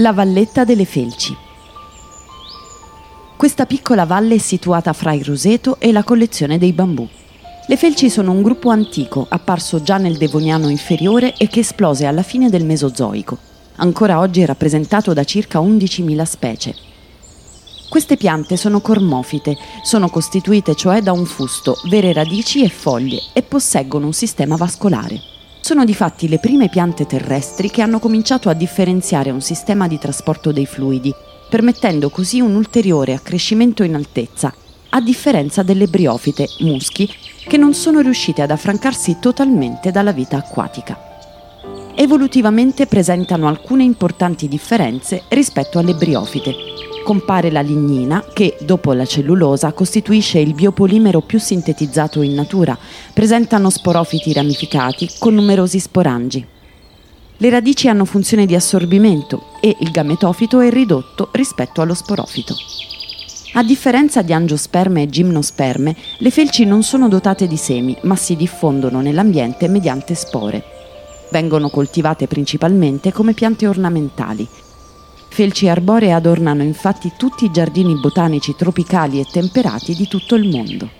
La valletta delle Felci. Questa piccola valle è situata fra il Roseto e la collezione dei bambù. Le Felci sono un gruppo antico, apparso già nel Devoniano inferiore e che esplose alla fine del Mesozoico. Ancora oggi è rappresentato da circa 11.000 specie. Queste piante sono cormofite, sono costituite cioè da un fusto, vere radici e foglie e posseggono un sistema vascolare. Sono difatti le prime piante terrestri che hanno cominciato a differenziare un sistema di trasporto dei fluidi, permettendo così un ulteriore accrescimento in altezza, a differenza delle briofite, muschi, che non sono riuscite ad affrancarsi totalmente dalla vita acquatica. Evolutivamente presentano alcune importanti differenze rispetto alle briofite. Compare la lignina, che dopo la cellulosa costituisce il biopolimero più sintetizzato in natura. Presentano sporofiti ramificati con numerosi sporangi. Le radici hanno funzione di assorbimento e il gametofito è ridotto rispetto allo sporofito. A differenza di angiosperme e gimnosperme, le felci non sono dotate di semi, ma si diffondono nell'ambiente mediante spore. Vengono coltivate principalmente come piante ornamentali. Felci arboree adornano infatti tutti i giardini botanici tropicali e temperati di tutto il mondo.